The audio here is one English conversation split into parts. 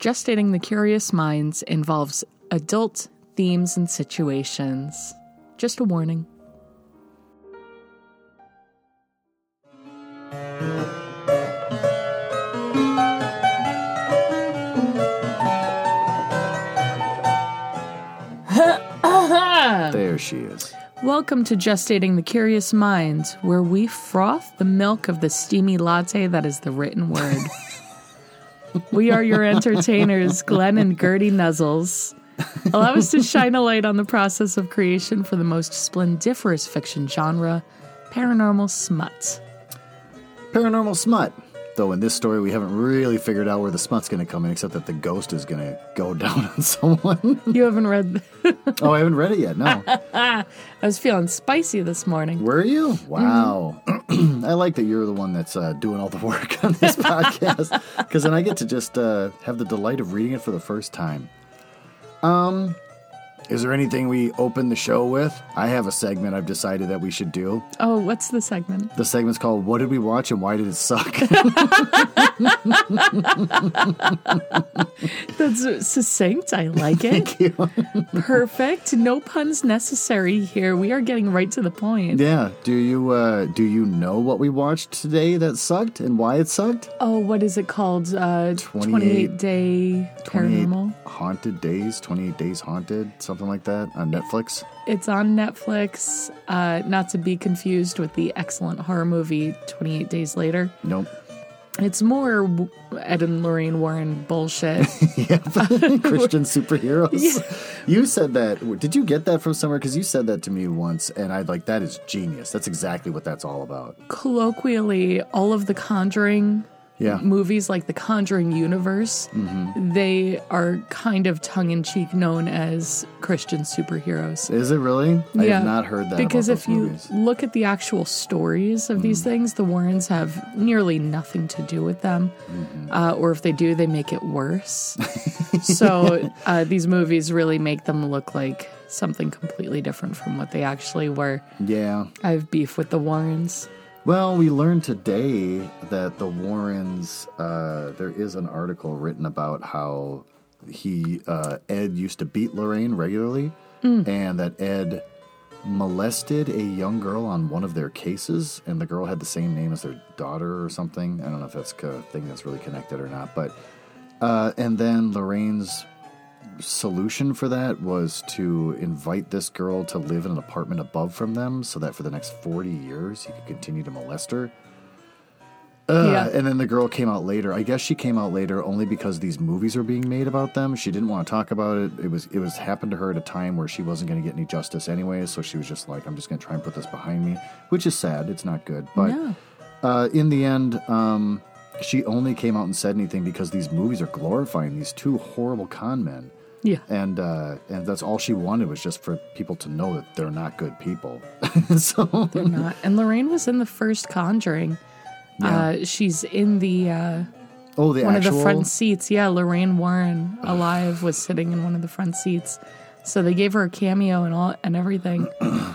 Gestating the Curious Minds involves adult themes and situations. Just a warning. There she is. Welcome to Gestating the Curious Minds, where we froth the milk of the steamy latte that is the written word. we are your entertainers, Glenn and Gertie Nuzzles. Allow us to shine a light on the process of creation for the most splendiferous fiction genre, paranormal smut. Paranormal smut. Though in this story, we haven't really figured out where the smut's going to come in, except that the ghost is going to go down on someone. You haven't read. oh, I haven't read it yet. No. I was feeling spicy this morning. Were you? Wow. I like that you're the one that's uh, doing all the work on this podcast because then I get to just uh, have the delight of reading it for the first time. Um, is there anything we open the show with? I have a segment I've decided that we should do. Oh, what's the segment? The segment's called "What Did We Watch and Why Did It Suck." That's succinct. I like it. Perfect. No puns necessary here. We are getting right to the point. yeah. Do you uh, do you know what we watched today that sucked and why it sucked? Oh, what is it called? Uh, 28 28 Day 28 Paranormal. Haunted Days, 28 Days Haunted, something like that on Netflix. It's on Netflix. Uh, not to be confused with the excellent horror movie 28 Days Later. Nope. It's more Ed and Lorraine Warren bullshit. yeah, Christian superheroes. You said that. Did you get that from somewhere? Because you said that to me once, and I'd like that is genius. That's exactly what that's all about. Colloquially, all of the Conjuring Yeah. movies, like the Conjuring universe, Mm-hmm. they are kind of tongue in cheek known as Christian superheroes. Is it really? I have not heard that. Because if you movies. look at the actual stories of Mm. these things, the Warrens have nearly nothing to do with them, Mm-hmm. uh, or if they do, they make it worse. so uh, these movies really make them look like something completely different from what they actually were. yeah. I have beef with the Warrens. Well, we learned today that the Warrens. Uh, there is an article written about how he uh, Ed used to beat Lorraine regularly, and that Ed molested a young girl on one of their cases, and the girl had the same name as their daughter or something. I don't know if that's a thing that's really connected or not, but uh, and then Lorraine's solution for that was to invite this girl to live in an apartment above from them so that for the next 40 years he could continue to molest her. Uh, Yeah. And then the girl came out later. I guess she came out later only because these movies were being made about them. She didn't want to talk about it. It was it was happened to her at a time where she wasn't going to get any justice anyway. So she was just like, I'm just going to try and put this behind me, which is sad. It's not good. But No. uh, in the end, um, she only came out and said anything because these movies are glorifying these two horrible con men Yeah. and uh, and that's all she wanted was just for people to know that they're not good people. so They're not. And Lorraine was in the first Conjuring. Uh, she's in the uh, oh, the one actual of the front seats. Yeah, Lorraine Warren, alive, was sitting in one of the front seats. So they gave her a cameo and all and everything.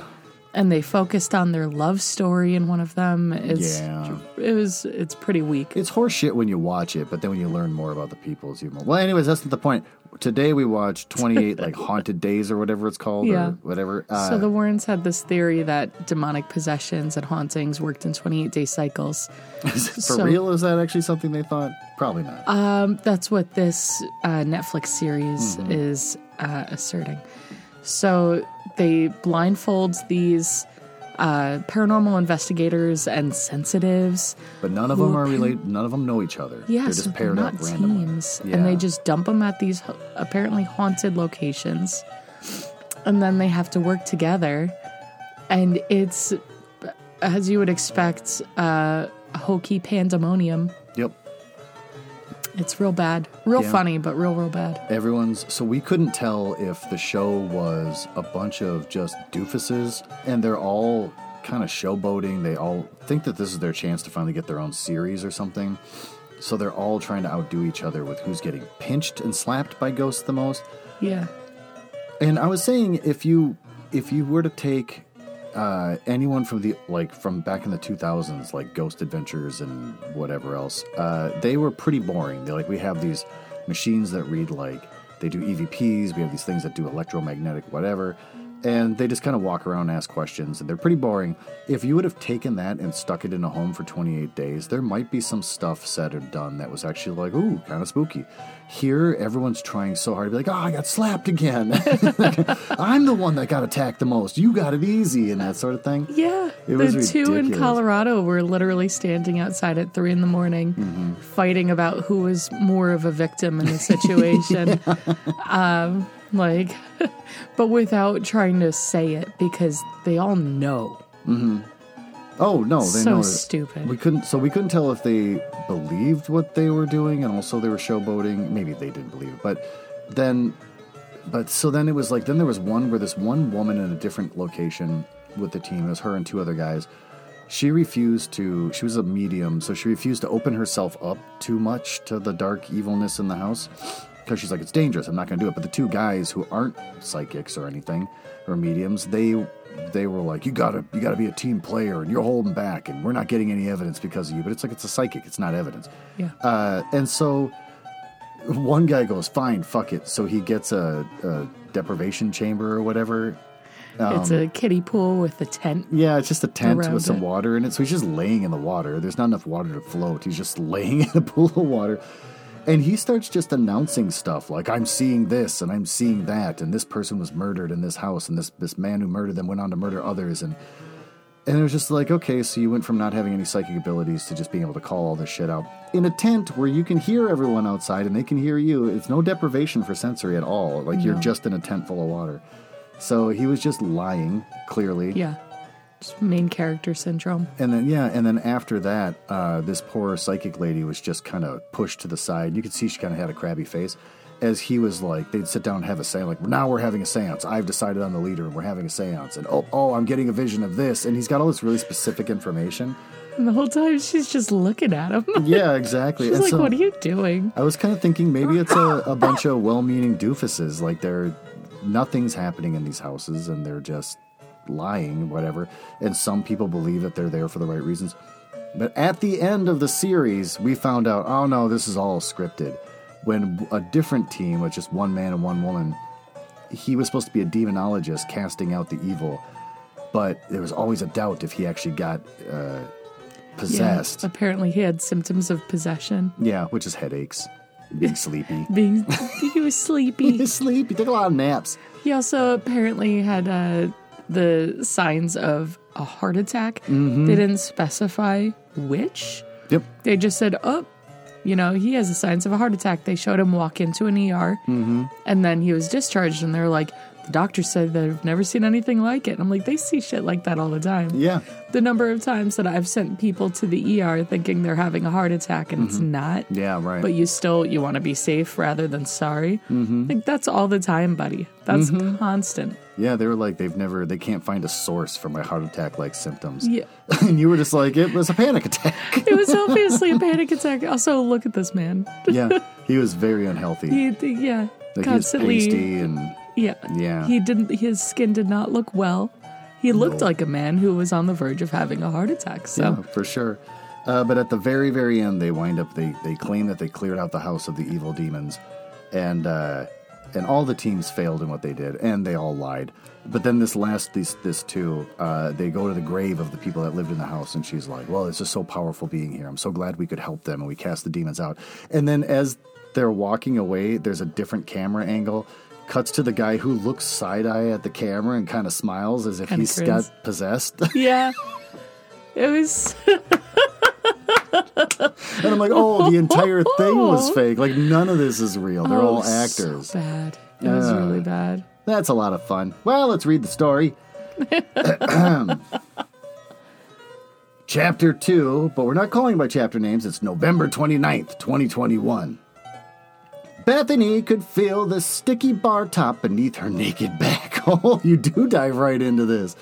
and they focused on their love story in one of them. It's Yeah. it was it's pretty weak. it's horseshit when you watch it, but then when you learn more about the people, it's even more. Well, anyways, that's not the point. Today we watched 28 like haunted days or whatever it's called Yeah. or whatever. Uh, so the Warrens had this theory that demonic possessions and hauntings worked in 28 day cycles. for so- real, is that actually something they thought? Probably not. Um, that's what this uh, Netflix series Mm-hmm. is uh, asserting. So they blindfold these uh, paranormal investigators and sensitives. but none of them are related. None of them know each other. Yeah, they're so just they're paired up not randomly. teams, Yeah. and they just dump them at these apparently haunted locations, and then they have to work together. And it's, as you would expect, uh, hokey pandemonium. It's real bad, real Yeah. funny, but real, real bad. Everyone's so we couldn't tell if the show was a bunch of just doofuses and they're all kind of showboating. They all think that this is their chance to finally get their own series or something. So they're all trying to outdo each other with who's getting pinched and slapped by ghosts the most. Yeah. And I was saying if you if you were to take uh, anyone from the like from back in the 2000s, like Ghost Adventures and whatever else, uh, they were pretty boring. They like we have these machines that read like they do EVPs. We have these things that do electromagnetic whatever, and they just kind of walk around and ask questions, and they're pretty boring. If you would have taken that and stuck it in a home for 28 days, there might be some stuff said or done that was actually like, ooh, kind of spooky. Here, everyone's trying so hard to be like, oh, I got slapped again. I'm the one that got attacked the most. You got it easy, and that sort of thing. Yeah. It the was two in. Colorado were literally standing outside at three in the morning Mm-hmm. fighting about who was more of a victim in the situation. um, like, but without trying to say it because they all know. Mm-hmm. Oh no, they So know. it. stupid. We couldn't. So we couldn't tell if they believed what they were doing, and also they were showboating. Maybe they didn't believe it, but then, but so then it was like then there was one where this one woman in a different location with the team. It was her and two other guys. She refused to. She was a medium, so she refused to open herself up too much to the dark evilness in the house because she's like, it's dangerous. I'm not going to do it. But the two guys who aren't psychics or anything or mediums, they they were like, you gotta you gotta be a team player, and you're holding back, and we're not getting any evidence because of you. But it's like it's a psychic. It's not evidence. Yeah. Uh, and so one guy goes, fine, fuck it. So he gets a, a deprivation chamber or whatever. it's um, a kiddie pool with a tent. Yeah, it's just a tent with some it. water in it. So he's just laying in the water. There's not enough water to float. He's just laying in a pool of water. And he starts just announcing stuff like, I'm seeing this and I'm seeing that. And this person was murdered in this house. And this, this man who murdered them went on to murder others. And, and it was just like, okay, so you went from not having any psychic abilities to just being able to call all this shit out in a tent where you can hear everyone outside and they can hear you. It's no deprivation for sensory at all. Like you're just in a tent full of water. So he was just lying, clearly. Yeah. Main character syndrome. And then yeah, and then after that, uh, this poor psychic lady was just kind of pushed to the side. You could see she kind of had a crabby face, as he was like, they'd sit down and have a seance. Like now we're having a seance. I've decided I'm the leader, and we're having a seance. And oh, oh, I'm getting a vision of this, and he's got all this really specific information. And the whole time she's just looking at him. Yeah, exactly. She's and like, so what are you doing? I was kind of thinking maybe it's a, a bunch of well-meaning doofuses. Like they're nothing's happening in these houses, and they're just lying, whatever. And some people believe that they're there for the right reasons. But at the end of the series, we found out, oh no, this is all scripted. When a different team with just one man and one woman, he was supposed to be a demonologist casting out the evil, but there was always a doubt if he actually got uh, possessed. Yeah, apparently he had symptoms of possession. Yeah, which is headaches, being sleepy. Being he was sleepy. He's sleepy. He took a lot of naps. He also apparently had uh, the signs of a heart attack. Mm-hmm. They didn't specify which. Yep. They just said, "Oh, you know, he has the signs of a heart attack." They showed him walk into an ER, Mm-hmm. and then he was discharged. And they're like, "The doctor said they've never seen anything like it." And I'm like, "They see shit like that all the time." Yeah. The number of times that I've sent people to the ER thinking they're having a heart attack and it's not. Mm-hmm. Yeah, right. But you still you want to be safe rather than sorry. Mm-hmm. Like that's all the time, buddy. That's constant. yeah, they were like, they've never, they can't find a source for my heart attack like symptoms. Yeah. and you were just like, it was a panic attack. It was obviously a panic attack. Also, look at this man. yeah. He was very unhealthy. He, yeah, like, he was constantly. pasty and, yeah, Yeah. He didn't. His skin did not look well. He looked like a man who was on the verge of having a heart attack. So yeah, for sure. Uh, but at the very, very end, they wind up, they, they claim that they cleared out the house of the evil demons. And, uh, and all the teams failed in what they did, and they all lied. But then this last, this this two, uh, they go to the grave of the people that lived in the house, and she's like, "Well, it's just so powerful being here. I'm so glad we could help them, and we cast the demons out." And then as they're walking away, there's a different camera angle. Cuts to the guy who looks side eye at the camera and kind of smiles as if Kinda he's grins. got possessed. yeah, it was. And I'm like, oh, the entire thing was fake. Like none of this is real. They're oh, all oh, actors. So bad. It was really bad. That's a lot of fun. Well, let's read the story. chapter 2, but we're not calling by chapter names. It's November 29th, 2021. Bethany could feel the sticky bar top beneath her naked back. Oh, you do dive right into this.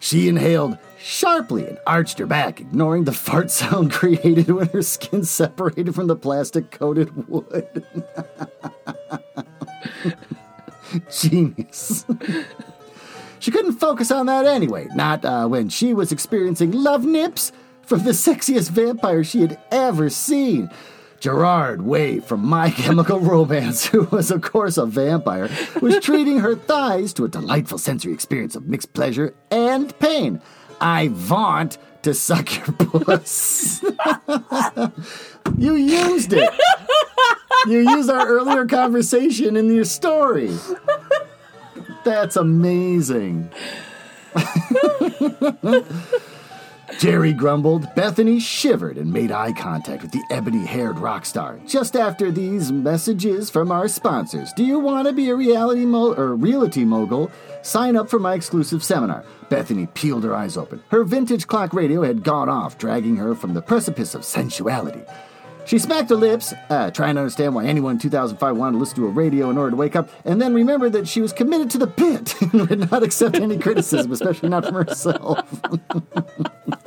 She inhaled sharply and arched her back, ignoring the fart sound created when her skin separated from the plastic coated wood. Genius. she couldn't focus on that anyway, not uh, when she was experiencing love nips from the sexiest vampire she had ever seen. Gerard Way from My Chemical Romance, who was, of course, a vampire, was treating her thighs to a delightful sensory experience of mixed pleasure and pain. I want to suck your puss. you used it. You used our earlier conversation in your story. That's amazing. Jerry grumbled. Bethany shivered and made eye contact with the ebony haired rock star. Just after these messages from our sponsors, do you want to be a reality mo- or realty mogul? Sign up for my exclusive seminar. Bethany peeled her eyes open. Her vintage clock radio had gone off, dragging her from the precipice of sensuality. She smacked her lips, uh, trying to understand why anyone in 2005 wanted to listen to a radio in order to wake up, and then remembered that she was committed to the pit and would not accept any criticism, especially not from herself.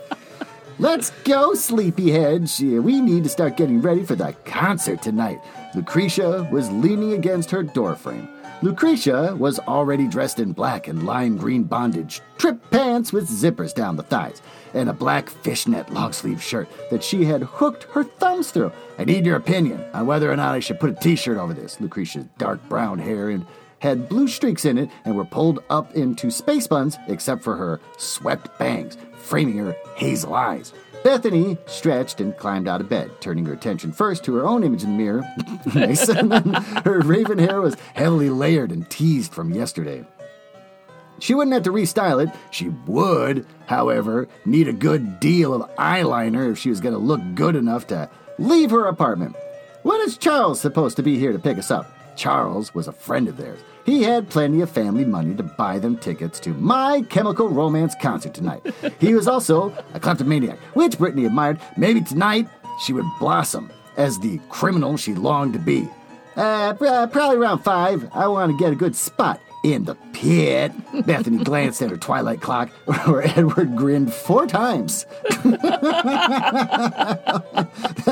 Let's go, sleepyhead. We need to start getting ready for the concert tonight. Lucretia was leaning against her doorframe. Lucretia was already dressed in black and lime green bondage, trip pants with zippers down the thighs, and a black fishnet long sleeve shirt that she had hooked her thumbs through. I need your opinion on whether or not I should put a t shirt over this. Lucretia's dark brown hair and had blue streaks in it and were pulled up into space buns, except for her swept bangs, framing her hazel eyes. Bethany stretched and climbed out of bed, turning her attention first to her own image in the mirror. nice. Her raven hair was heavily layered and teased from yesterday. She wouldn't have to restyle it. She would, however, need a good deal of eyeliner if she was going to look good enough to leave her apartment. When is Charles supposed to be here to pick us up? Charles was a friend of theirs. He had plenty of family money to buy them tickets to My Chemical Romance concert tonight. he was also a kleptomaniac, which Brittany admired. Maybe tonight she would blossom as the criminal she longed to be. Uh, probably around five. I want to get a good spot in the pit. Bethany glanced at her twilight clock, where Edward grinned four times. that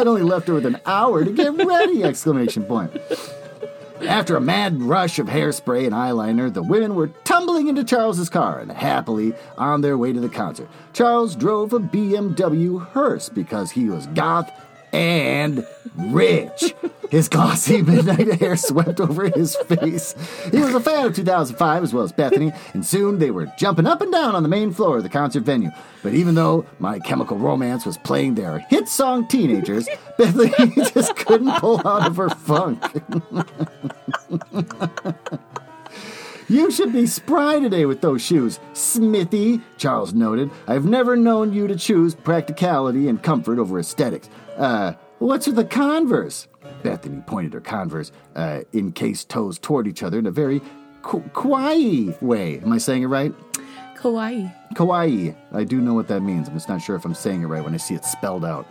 only left her with an hour to get ready! Exclamation point. After a mad rush of hairspray and eyeliner, the women were tumbling into Charles's car and happily on their way to the concert. Charles drove a BMW hearse because he was goth and rich. His glossy midnight hair swept over his face. He was a fan of 2005 as well as Bethany, and soon they were jumping up and down on the main floor of the concert venue. But even though My Chemical Romance was playing their hit song Teenagers, Bethany just couldn't pull out of her funk. You should be spry today with those shoes, Smithy, Charles noted. I've never known you to choose practicality and comfort over aesthetics. Uh, what's with the Converse? Bethany pointed her Converse, uh, encased toes toward each other in a very kawaii way. Am I saying it right? Kawaii. Kawaii. I do know what that means. I'm just not sure if I'm saying it right when I see it spelled out.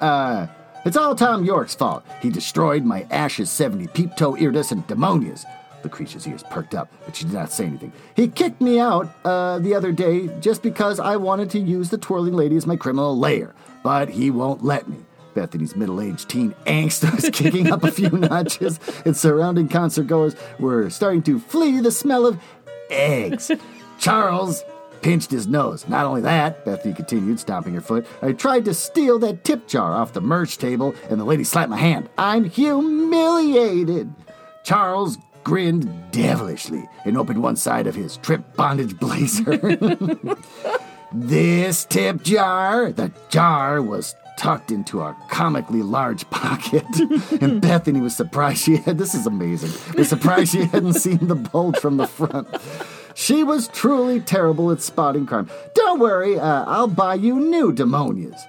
Uh, it's all Tom York's fault. He destroyed my Ashes 70 peep toe iridescent demonias. The Lucretia's ears perked up, but she did not say anything. He kicked me out uh, the other day just because I wanted to use the twirling lady as my criminal lair, but he won't let me. Bethany's middle aged teen angst was kicking up a few notches, and surrounding concert goers were starting to flee the smell of eggs. Charles pinched his nose. Not only that, Bethany continued, stomping her foot, I tried to steal that tip jar off the merch table, and the lady slapped my hand. I'm humiliated. Charles grinned devilishly and opened one side of his trip bondage blazer. this tip jar, the jar was tucked into a comically large pocket. and Bethany was surprised she had this is amazing. Was surprised she hadn't seen the bulge from the front. She was truly terrible at spotting crime. Don't worry, uh, I'll buy you new demonias.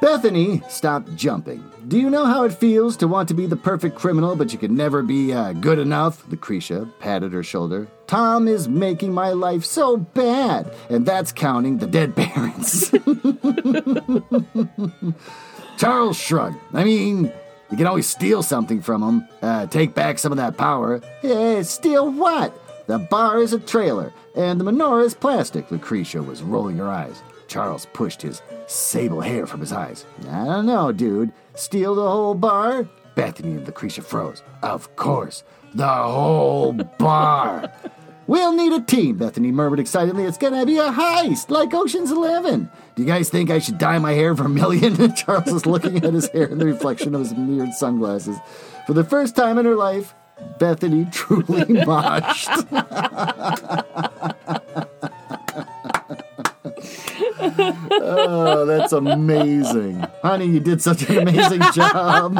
Bethany stopped jumping. Do you know how it feels to want to be the perfect criminal, but you can never be uh, good enough? Lucretia patted her shoulder. Tom is making my life so bad, and that's counting the dead parents. Charles shrugged. I mean, you can always steal something from him, uh, take back some of that power. Eh, steal what? The bar is a trailer, and the menorah is plastic. Lucretia was rolling her eyes. Charles pushed his sable hair from his eyes. I don't know, dude. Steal the whole bar? Bethany and Lucretia froze. Of course, the whole bar. We'll need a team, Bethany murmured excitedly. It's gonna be a heist, like Ocean's Eleven. Do you guys think I should dye my hair vermilion? Charles was looking at his hair in the reflection of his mirrored sunglasses. For the first time in her life, Bethany truly moshed. Oh, that's amazing. Honey, you did such an amazing job.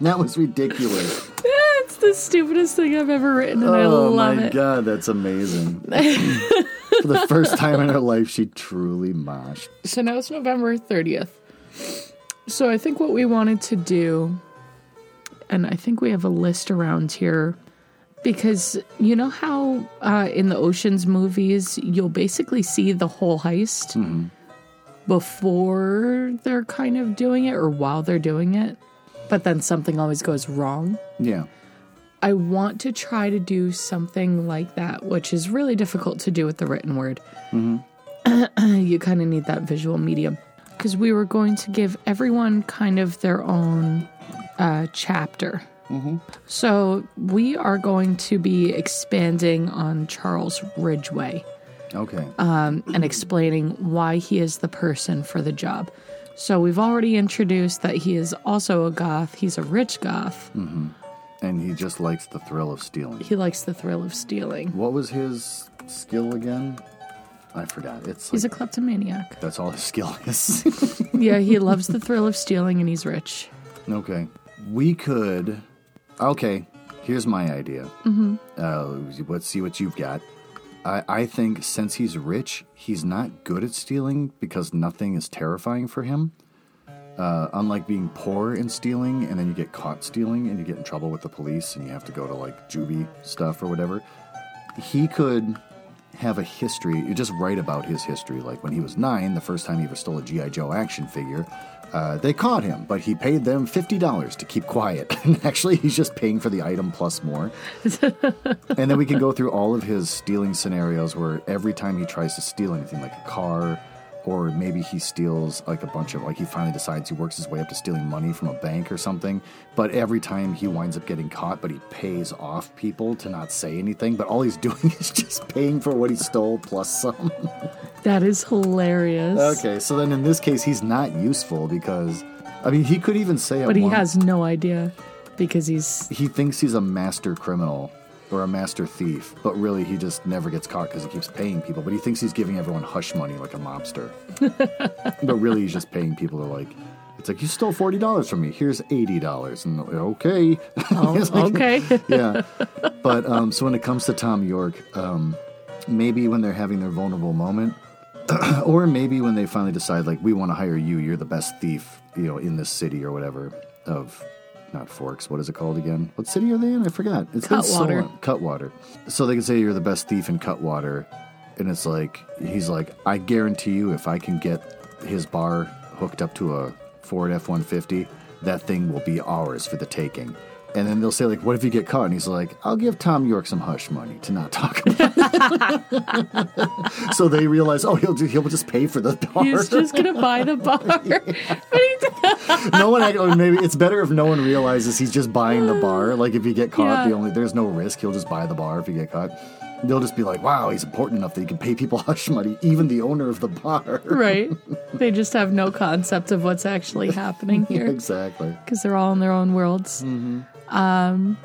that was ridiculous. It's the stupidest thing I've ever written, and I oh, love it. Oh my god, that's amazing. For the first time in her life, she truly moshed. So now it's November 30th. So I think what we wanted to do, and I think we have a list around here, because you know how uh, in the Oceans movies, you'll basically see the whole heist before they're kind of doing it or while they're doing it, but then something always goes wrong. Yeah. I want to try to do something like that, which is really difficult to do with the written word. you kind of need that visual medium. Because we were going to give everyone kind of their own uh, chapter. So we are going to be expanding on Charles Ridgway Okay. Um, and explaining why he is the person for the job. So we've already introduced that he is also a goth. He's a rich goth. Mm-hmm. and he just likes the thrill of stealing. He likes the thrill of stealing. What was his skill again? I forgot. It's He's like, a kleptomaniac. that's all his skill is. Yeah, he loves the thrill of stealing and he's rich. okay. We could. Okay. Here's my idea. Mm-hmm. Uh, let's see what you've got. I, I think since he's rich, he's not good at stealing because nothing is terrifying for him. Uh, unlike being poor and stealing, and then you get caught stealing and you get in trouble with the police and you have to go to like juvie stuff or whatever. He could have a history. You just write about his history. Like when he was nine, the first time he ever stole a GI Joe action figure, uh, they caught him, but he paid them fifty dollars to keep quiet. And actually, he's just paying for the item plus more. and then we can go through all of his stealing scenarios where every time he tries to steal anything, like a car, or maybe he steals like a bunch of like he finally decides he works his way up to stealing money from a bank or something. But every time he winds up getting caught, but he pays off people to not say anything. But all he's doing is just paying for what he stole plus some. That is hilarious. okay, so then in this case, he's not useful because I mean he could even say But he one- has no idea because he's he thinks he's a master criminal or a master thief, but really he just never gets caught because he keeps paying people. But he thinks he's giving everyone hush money like a mobster. but really he's just paying people to like, it's like, you stole $40 from me. Here's $80. And like, okay. It's like- okay. yeah. But um, so when it comes to Tom York, um, maybe when they're having their vulnerable moment, or maybe when they finally decide, like, we want to hire you, you're the best thief, you know, in this city or whatever of not Forks. What is it called again? What city are they in? I forgot. It's been so Cutwater. Cutwater. So they can say you're the best thief in Cutwater, and it's like he's like, I guarantee you, if I can get his bar hooked up to a Ford F one fifty, that thing will be ours for the taking. And then they'll say like, "What if you get caught?" And he's like, "I'll give Tom York some hush money to not talk about it." so they realize, oh, he'll ju- he'll just pay for the bar. He's just gonna buy the bar. He- no one, act- or maybe it's better if no one realizes he's just buying the bar. Like if you get caught, Yeah. the only there's no risk. He'll just buy the bar if you get caught. They'll just be like, "Wow, he's important enough that he can pay people hush money, even the owner of the bar." right. They just have no concept of what's actually happening here exactly. because they're all in their own worlds. Mm-hmm. Um,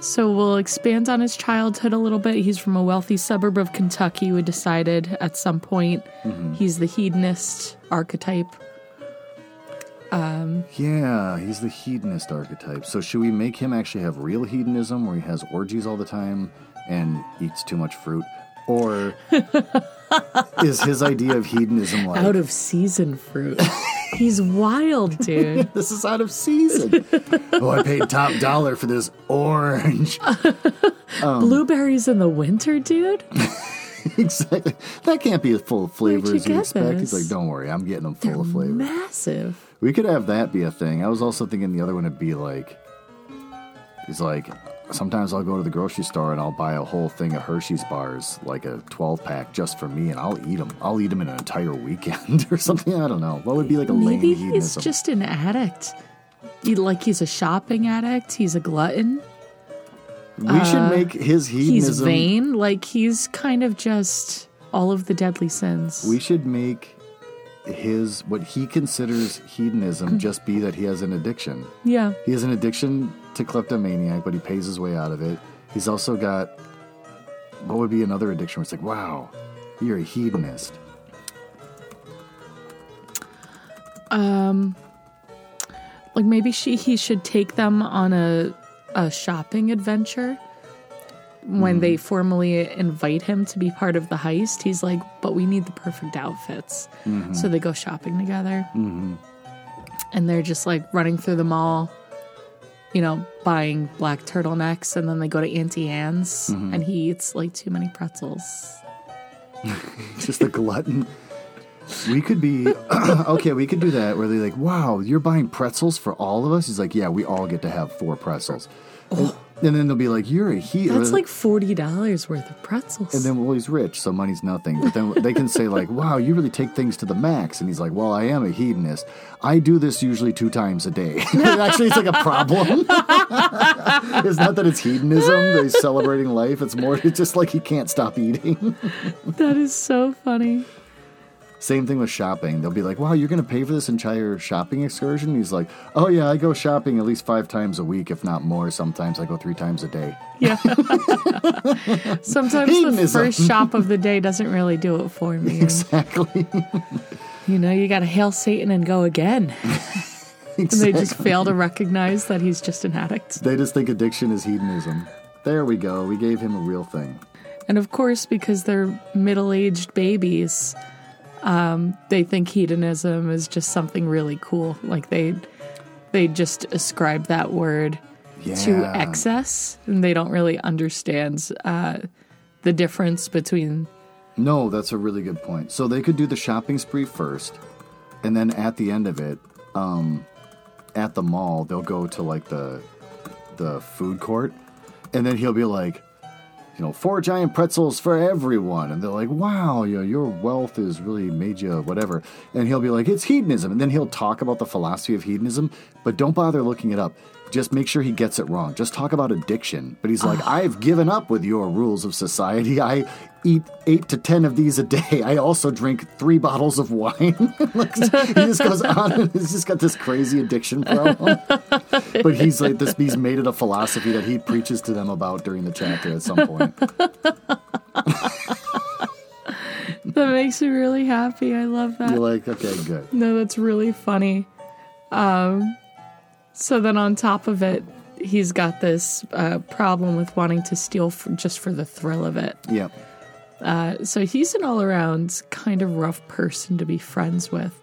so we'll expand on his childhood a little bit. He's from a wealthy suburb of Kentucky. We decided at some point he's the hedonist archetype. Um, yeah, he's the hedonist archetype. So should we make him actually have real hedonism, where he has orgies all the time and eats too much fruit, or is his idea of hedonism like Out of season fruit. He's wild, dude. this is out of season? oh, I paid top dollar for this orange. Blueberries in the winter, dude. exactly. That can't be full of flavor you as you get expect. He's like, don't worry, I'm getting them full of flavor. Massive. We could have that be a thing. I was also thinking the other one would be like, he's like, sometimes I'll go to the grocery store and I'll buy a whole thing of Hershey's bars, like a 12 pack just for me, and I'll eat them. I'll eat them in an entire weekend or something. I don't know. What would be like a Maybe lame he's hedonism? just an addict. He, like he's a shopping addict. He's a glutton. We should uh, make his hedonism. He's hedonism. vain. Like he's kind of just all of the deadly sins. We should make his what he considers hedonism just be that he has an addiction. yeah. He has an addiction to kleptomaniac, but he pays his way out of it. He's also got what would be another addiction where it's like, wow, you're a hedonist. Um, like maybe she he should take them on a a shopping adventure. When they formally invite him to be part of the heist, he's like, "But we need the perfect outfits." So they go shopping together, mm-hmm. and they're just like running through the mall, you know, buying black turtlenecks, and then they go to Auntie Anne's, mm-hmm. and he eats like too many pretzels. Just a glutton. We could be okay. We could do that where they're like, "Wow, you're buying pretzels for all of us." He's like, "Yeah, we all get to have four pretzels." Oh. And, and then they'll be like, "You're a he." That's like forty dollars worth of pretzels. And then, well, he's rich, so money's nothing. But then they can say, like, wow, you really take things to the max. And he's like, well, I am a hedonist. I do this usually two times a day. Actually, it's like a problem. it's not that it's hedonism, that he's celebrating life. It's more, it's just like he can't stop eating. that is so funny. Same thing with shopping. They'll be like, wow, you're going to pay for this entire shopping excursion? He's like, oh, yeah, I go shopping at least five times a week, if not more. Sometimes I go three times a day. Yeah. Sometimes the first shop of the day doesn't really do it for me. Exactly. you know, you got to hail Satan and go again. exactly. And they just fail to recognize that he's just an addict. They just think addiction is hedonism. There we go. We gave him a real thing. And of course, because they're middle aged babies, um, they think hedonism is just something really cool. Like they they just ascribe that word to excess, and they don't really understand uh, the difference between No, that's a really good point. So they could do the shopping spree first, and then at the end of it, um, at the mall, they'll go to like the the food court, and then he'll be like, you know, four giant pretzels for everyone, and they're like, wow, you know, your wealth has really made you whatever, and he'll be like, it's hedonism, and then he'll talk about the philosophy of hedonism, but don't bother looking it up. Just make sure he gets it wrong. Just talk about addiction. But he's like, I've given up with your rules of society. I eat eight to ten of these a day. I also drink three bottles of wine. like, he just goes on and he's just got this crazy addiction problem. but he's like this he's made it a philosophy that he preaches to them about during the chapter at some point. that makes me really happy. I love that. You're like, okay, good. No, that's really funny. Um, so then on top of it, he's got this uh, problem with wanting to steal for, just for the thrill of it. Yeah. Uh, so he's an all around kind of rough person to be friends with.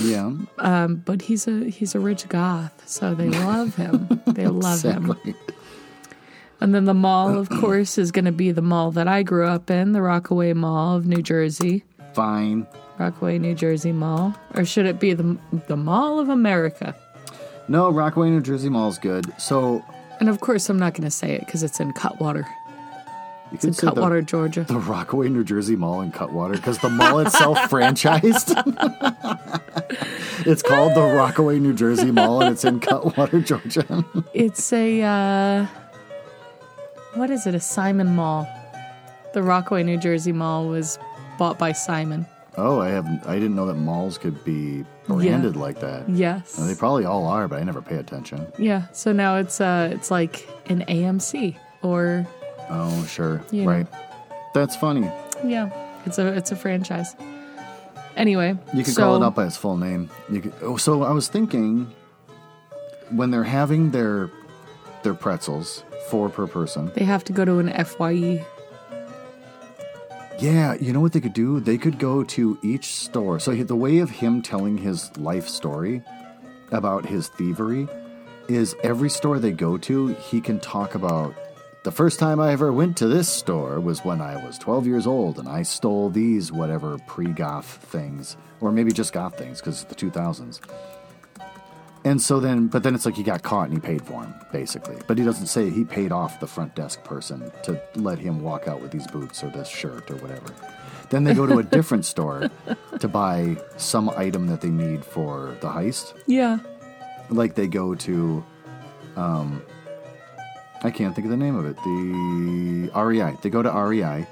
Yeah. Um, but he's a he's a rich goth, so they love him. They love him. And then the mall, of course, is going to be the mall that I grew up in, the Rockaway Mall of New Jersey. Fine. Rockaway, New Jersey Mall, or should it be the the Mall of America? No, Rockaway, New Jersey Mall is good. So And of course, I'm not going to say it because it's in Cutwater. you It's in say the, Cutwater, Georgia. the Rockaway, New Jersey Mall in Cutwater because the mall itself franchised. it's called the Rockaway, New Jersey Mall, and it's in Cutwater, Georgia. It's a uh, what is it? A Simon Mall. The Rockaway, New Jersey Mall was bought by Simon. Oh, I haven't. I didn't know that malls could be branded like that. Yes. They probably all are, but I never pay attention. yeah. So now it's uh, it's like an AMC or Oh, sure, You know. right. That's funny. yeah, it's a it's a franchise. Anyway, You could so, call it out by its full name. You could, oh, so I was thinking, when they're having their their pretzels, four per person. They have to go to an. Fye. Yeah, you know what they could do? They could go to each store. So the way of him telling his life story about his thievery is every store they go to, he can talk about the first time I ever went to this store was when I was 12 years old and I stole these whatever pre-goth things or maybe just goth things because it's the 2000s. And so then, but then it's like he got caught and he paid for him, basically. But he doesn't say he paid off the front desk person to let him walk out with these boots or this shirt or whatever. Then they go to a different store to buy some item that they need for the heist. Yeah. Like they go to, um, I can't think of the name of it. The REI. They go to REI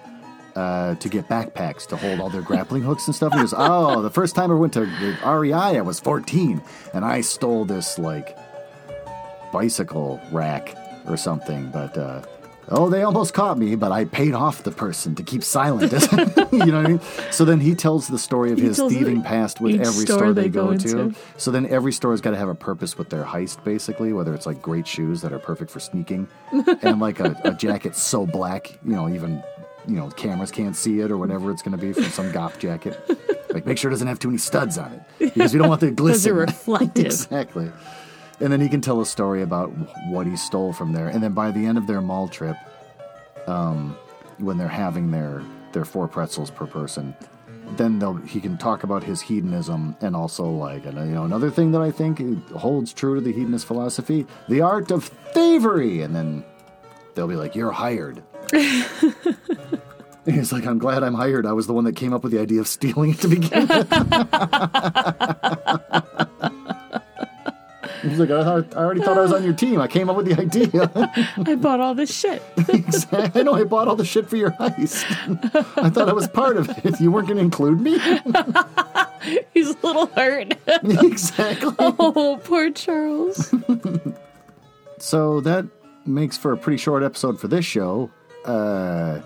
uh, to get backpacks to hold all their grappling hooks and stuff. And he goes, "Oh, the first time I went to the REI, I was 14, and I stole this like bicycle rack or something." But uh, oh, they almost caught me, but I paid off the person to keep silent. you know what I mean? So then he tells the story of his tells thieving past with every store store they, they go, go to. So then every store's got to have a purpose with their heist, basically, whether it's like great shoes that are perfect for sneaking and like a, a jacket so black, you know, even, you know, cameras can't see it or whatever it's going to be from some goth jacket. Like, make sure it doesn't have too many studs on it because we don't want the glisten. are reflective. exactly. And then he can tell a story about what he stole from there. And then by the end of their mall trip, um, when they're having their, their four pretzels per person, then they'll, he can talk about his hedonism and also like and, you know another thing that I think holds true to the hedonist philosophy, the art of thievery. And then they'll be like, "You're hired." He's like, I'm glad I'm hired. I was the one that came up with the idea of stealing it to begin with. He's like, I, thought, I already thought I was on your team. I came up with the idea. I bought all this shit. I know I bought all the shit for your heist. I thought I was part of it. You weren't going to include me? He's a little hurt. exactly. oh, poor Charles. So that makes for a pretty short episode for this show. Uh,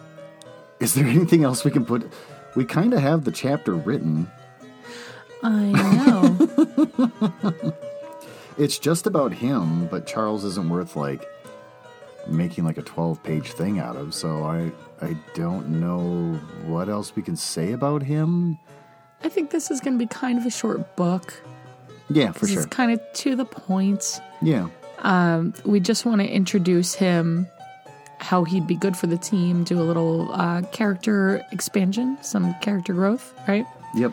is there anything else we can put? We kind of have the chapter written. I know. It's just about him, but Charles isn't worth like making like a 12 page thing out of. So I I don't know what else we can say about him. I think this is going to be kind of a short book. Yeah, for sure. It's kind of to the point. Yeah. Um, we just want to introduce him, how he'd be good for the team, do a little uh, character expansion, some character growth, right? Yep.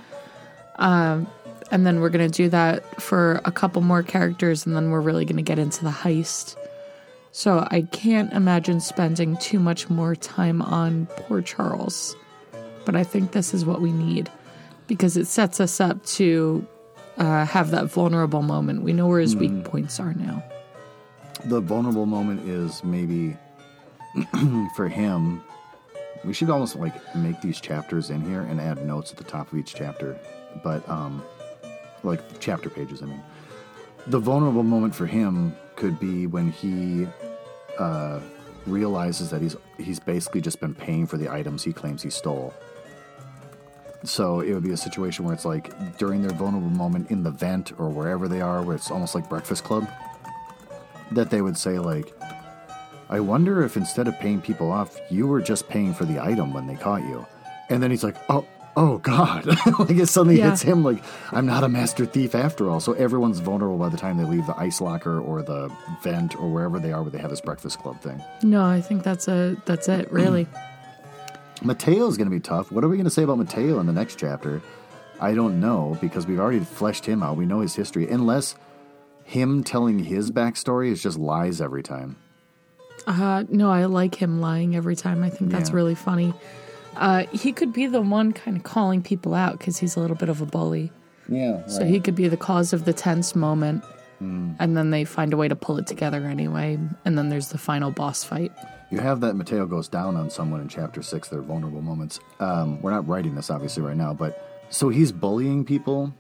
And then we're going to do that for a couple more characters, and then we're really going to get into the heist. So I can't imagine spending too much more time on poor Charles. But I think this is what we need because it sets us up to uh, have that vulnerable moment. We know where his weak points are now. The vulnerable moment is maybe for him. We should almost like make these chapters in here and add notes at the top of each chapter. But um like chapter pages, I mean. The vulnerable moment for him could be when he uh realizes that he's he's basically just been paying for the items he claims he stole. So it would be a situation where it's like during their vulnerable moment in the vent or wherever they are, where it's almost like Breakfast Club, that they would say like, "I wonder if instead of paying people off, you were just paying for the item when they caught you." And then he's like, "Oh, oh God!" like it suddenly Yeah. hits him like, "I'm not a master thief after all." So everyone's vulnerable by the time they leave the ice locker or the vent or wherever they are, where they have this Breakfast Club thing. No, I think that's a that's it, really. Mateo's going to be tough. What are we going to say about Mateo in the next chapter? I don't know because we've already fleshed him out. We know his history, unless him telling his backstory is just lies every time. Uh, no, I like him lying every time. I think that's Yeah. really funny. Uh, he could be the one kind of calling people out because he's a little bit of a bully. Yeah. So he could be the cause of the tense moment, and then they find a way to pull it together anyway. And then there's the final boss fight. You have that Mateo goes down on someone in chapter six, their vulnerable moments. Um, we're not writing this obviously right now, but so he's bullying people.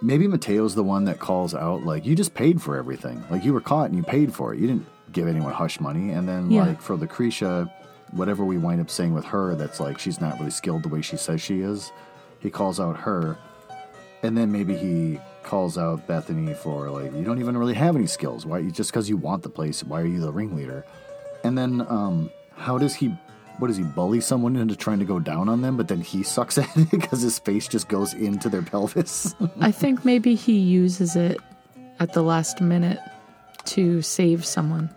Maybe Mateo's the one that calls out, like, you just paid for everything. Like, you were caught and you paid for it. You didn't give anyone hush money. And then, Yeah. like, for Lucretia, whatever we wind up saying with her, that's like, she's not really skilled the way she says she is, he calls out her. And then maybe he calls out Bethany for, like, you don't even really have any skills. Why? Just because you want the place, why are you the ringleader? And then, um, how does he? What does he bully someone into trying to go down on them? But then he sucks at it because his face just goes into their pelvis. I think maybe he uses it at the last minute to save someone.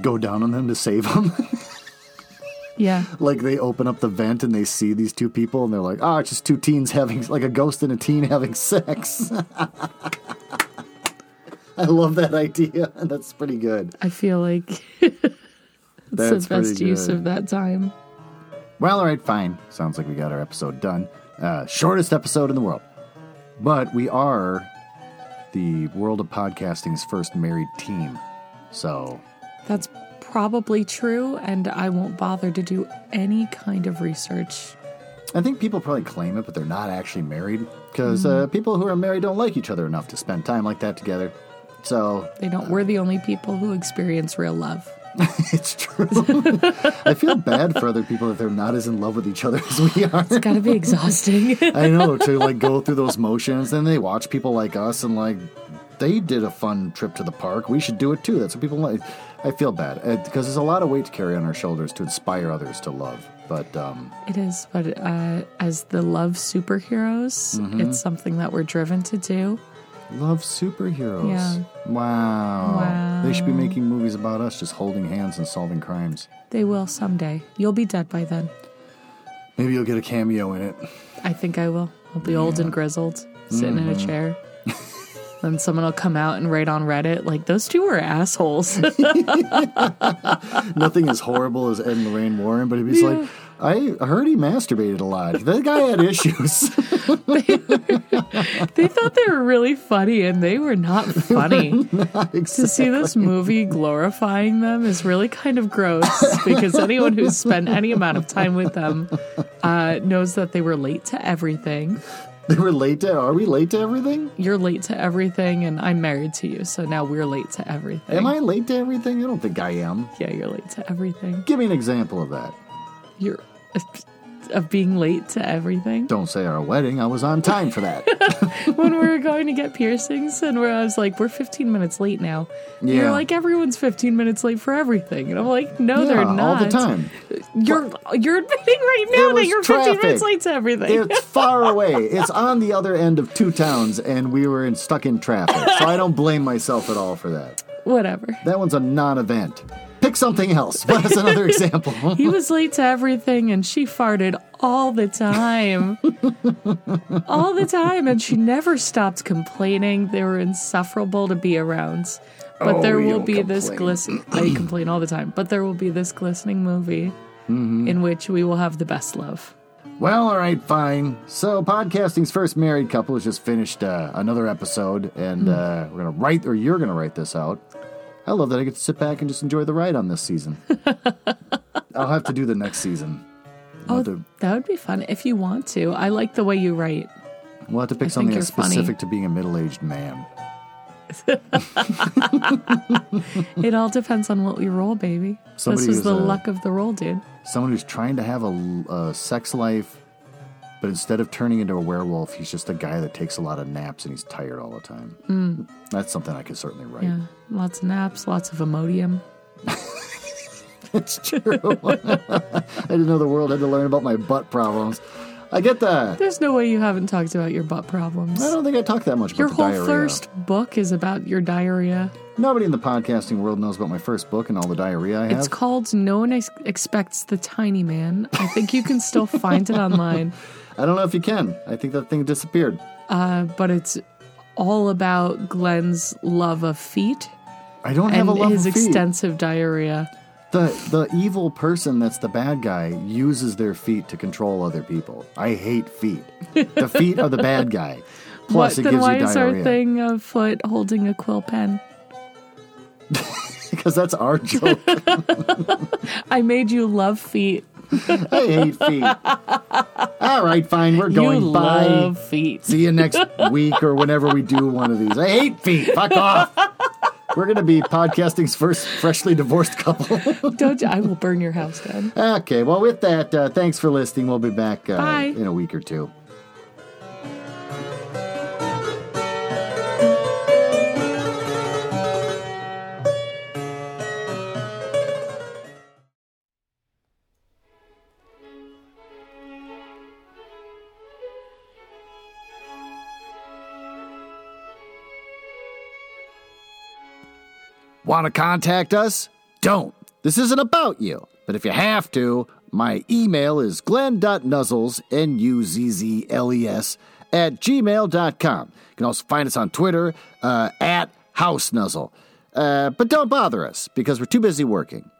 Go down on them to save them. Yeah. like they open up the vent and they see these two people and they're like, "Ah, it's just two teens having like a ghost and a teen having sex." I love that idea. That's pretty good. I feel like it's That's the best use of that time. Well, all right, fine. Sounds like we got our episode done. Uh, shortest episode in the world. But we are the world of podcasting's first married team. So That's probably true, and I won't bother to do any kind of research. I think people probably claim it, but they're not actually married because uh, people who are married don't like each other enough to spend time like that together. So They don't. We're the only people who experience real love. it's true. I feel bad for other people that they're not as in love with each other as we are. It's got to be exhausting. I know to like go through those motions, and they watch people like us, and like they did a fun trip to the park. We should do it too. That's what people like. I feel bad because there's a lot of weight to carry on our shoulders to inspire others to love. But um, it is, but uh, as the love superheroes, it's something that we're driven to do. love superheroes. Yeah. Wow. Wow. They should be making movies about us just holding hands and solving crimes. They will someday. You'll be dead by then. Maybe you'll get a cameo in it. I think I will. I'll be old and grizzled, sitting in a chair. then someone will come out and write on Reddit, like, those two were assholes. Nothing as horrible as Ed and Lorraine Warren, but he's like, I heard he masturbated a lot. That guy had issues. they thought they were really funny, and they were not funny. to see this movie glorifying them is really kind of gross because anyone who's spent any amount of time with them uh, knows that they were late to everything. They were late to. Are we late to everything? You're late to everything, and I'm married to you, so now we're late to everything. Am I late to everything? I don't think I am. Yeah, you're late to everything. Give me an example of that. You're of being late to everything. Don't say our wedding. I was on time for that. when we were going to get piercings, and where I was like, "We're 15 minutes late now." Yeah. You're like, "Everyone's 15 minutes late for everything," and I'm like, "No, they're not all the time. You're you're admitting right now that you're 15 minutes late to everything. It's far away. It's on the other end of two towns, and we were in, stuck in traffic. So I don't blame myself at all for that. Whatever. That one's a non-event. Pick something else. What's another example? He was late to everything, and she farted all the time, all the time, and she never stopped complaining. They were insufferable to be around. But Oh, there will be this complain. glisten. I complain all the time, but there will be this glistening movie Mm-hmm. in which we will have the best love. Well, all right, fine. So, podcasting's first married couple has just finished uh, another episode, and uh, we're gonna write, or you're gonna write this out. I love that I get to sit back and just enjoy the ride on this season. I'll have to do the next season. We'll, Oh, to, that would be fun if you want to. I like the way you write. we'll have to pick think something that's funny. specific to being a middle-aged man. It all depends on what we roll, baby. Somebody this is the a- luck of the roll, dude. Someone who's trying to have a, a sex life, but instead of turning into a werewolf, he's just a guy that takes a lot of naps and he's tired all the time. Mm. That's something I could certainly write. Yeah, lots of naps, lots of Imodium. It's true. I didn't know the world had to learn about my butt problems. I get that. There's no way you haven't talked about your butt problems. I don't think I talk that much Your about the whole first book is about your diarrhea. Nobody in the podcasting world knows about my first book and all the diarrhea I have. It's called No One Ex- Expects the Tiny Man. I think you can still find it online, I don't know if you can. I think that thing disappeared. uh, but it's all about Glenn's love of feet I don't have a love his of feet. extensive diarrhea. The the evil person that's the bad guy uses their feet to control other people. I hate feet. The feet are the bad guy. Plus, what, it then gives why you is our diarrhea thing a foot holding a quill pen? because that's our joke. I made you love feet. I hate feet. All right, fine. We're going. you Bye. love feet. See you next week or whenever we do one of these. I hate feet. Fuck off. We're going to be podcasting's first freshly divorced couple. Don't you, I will burn your house down. okay, well, with that, uh, thanks for listening. We'll be back uh, in a week or two. Want to contact us? Don't. This isn't about you. But if you have to, my email is glenn.nuzzles, N U Z Z L E S, at gmail.com. You can also find us on Twitter uh, at House Nuzzle. Uh, but don't bother us because we're too busy working.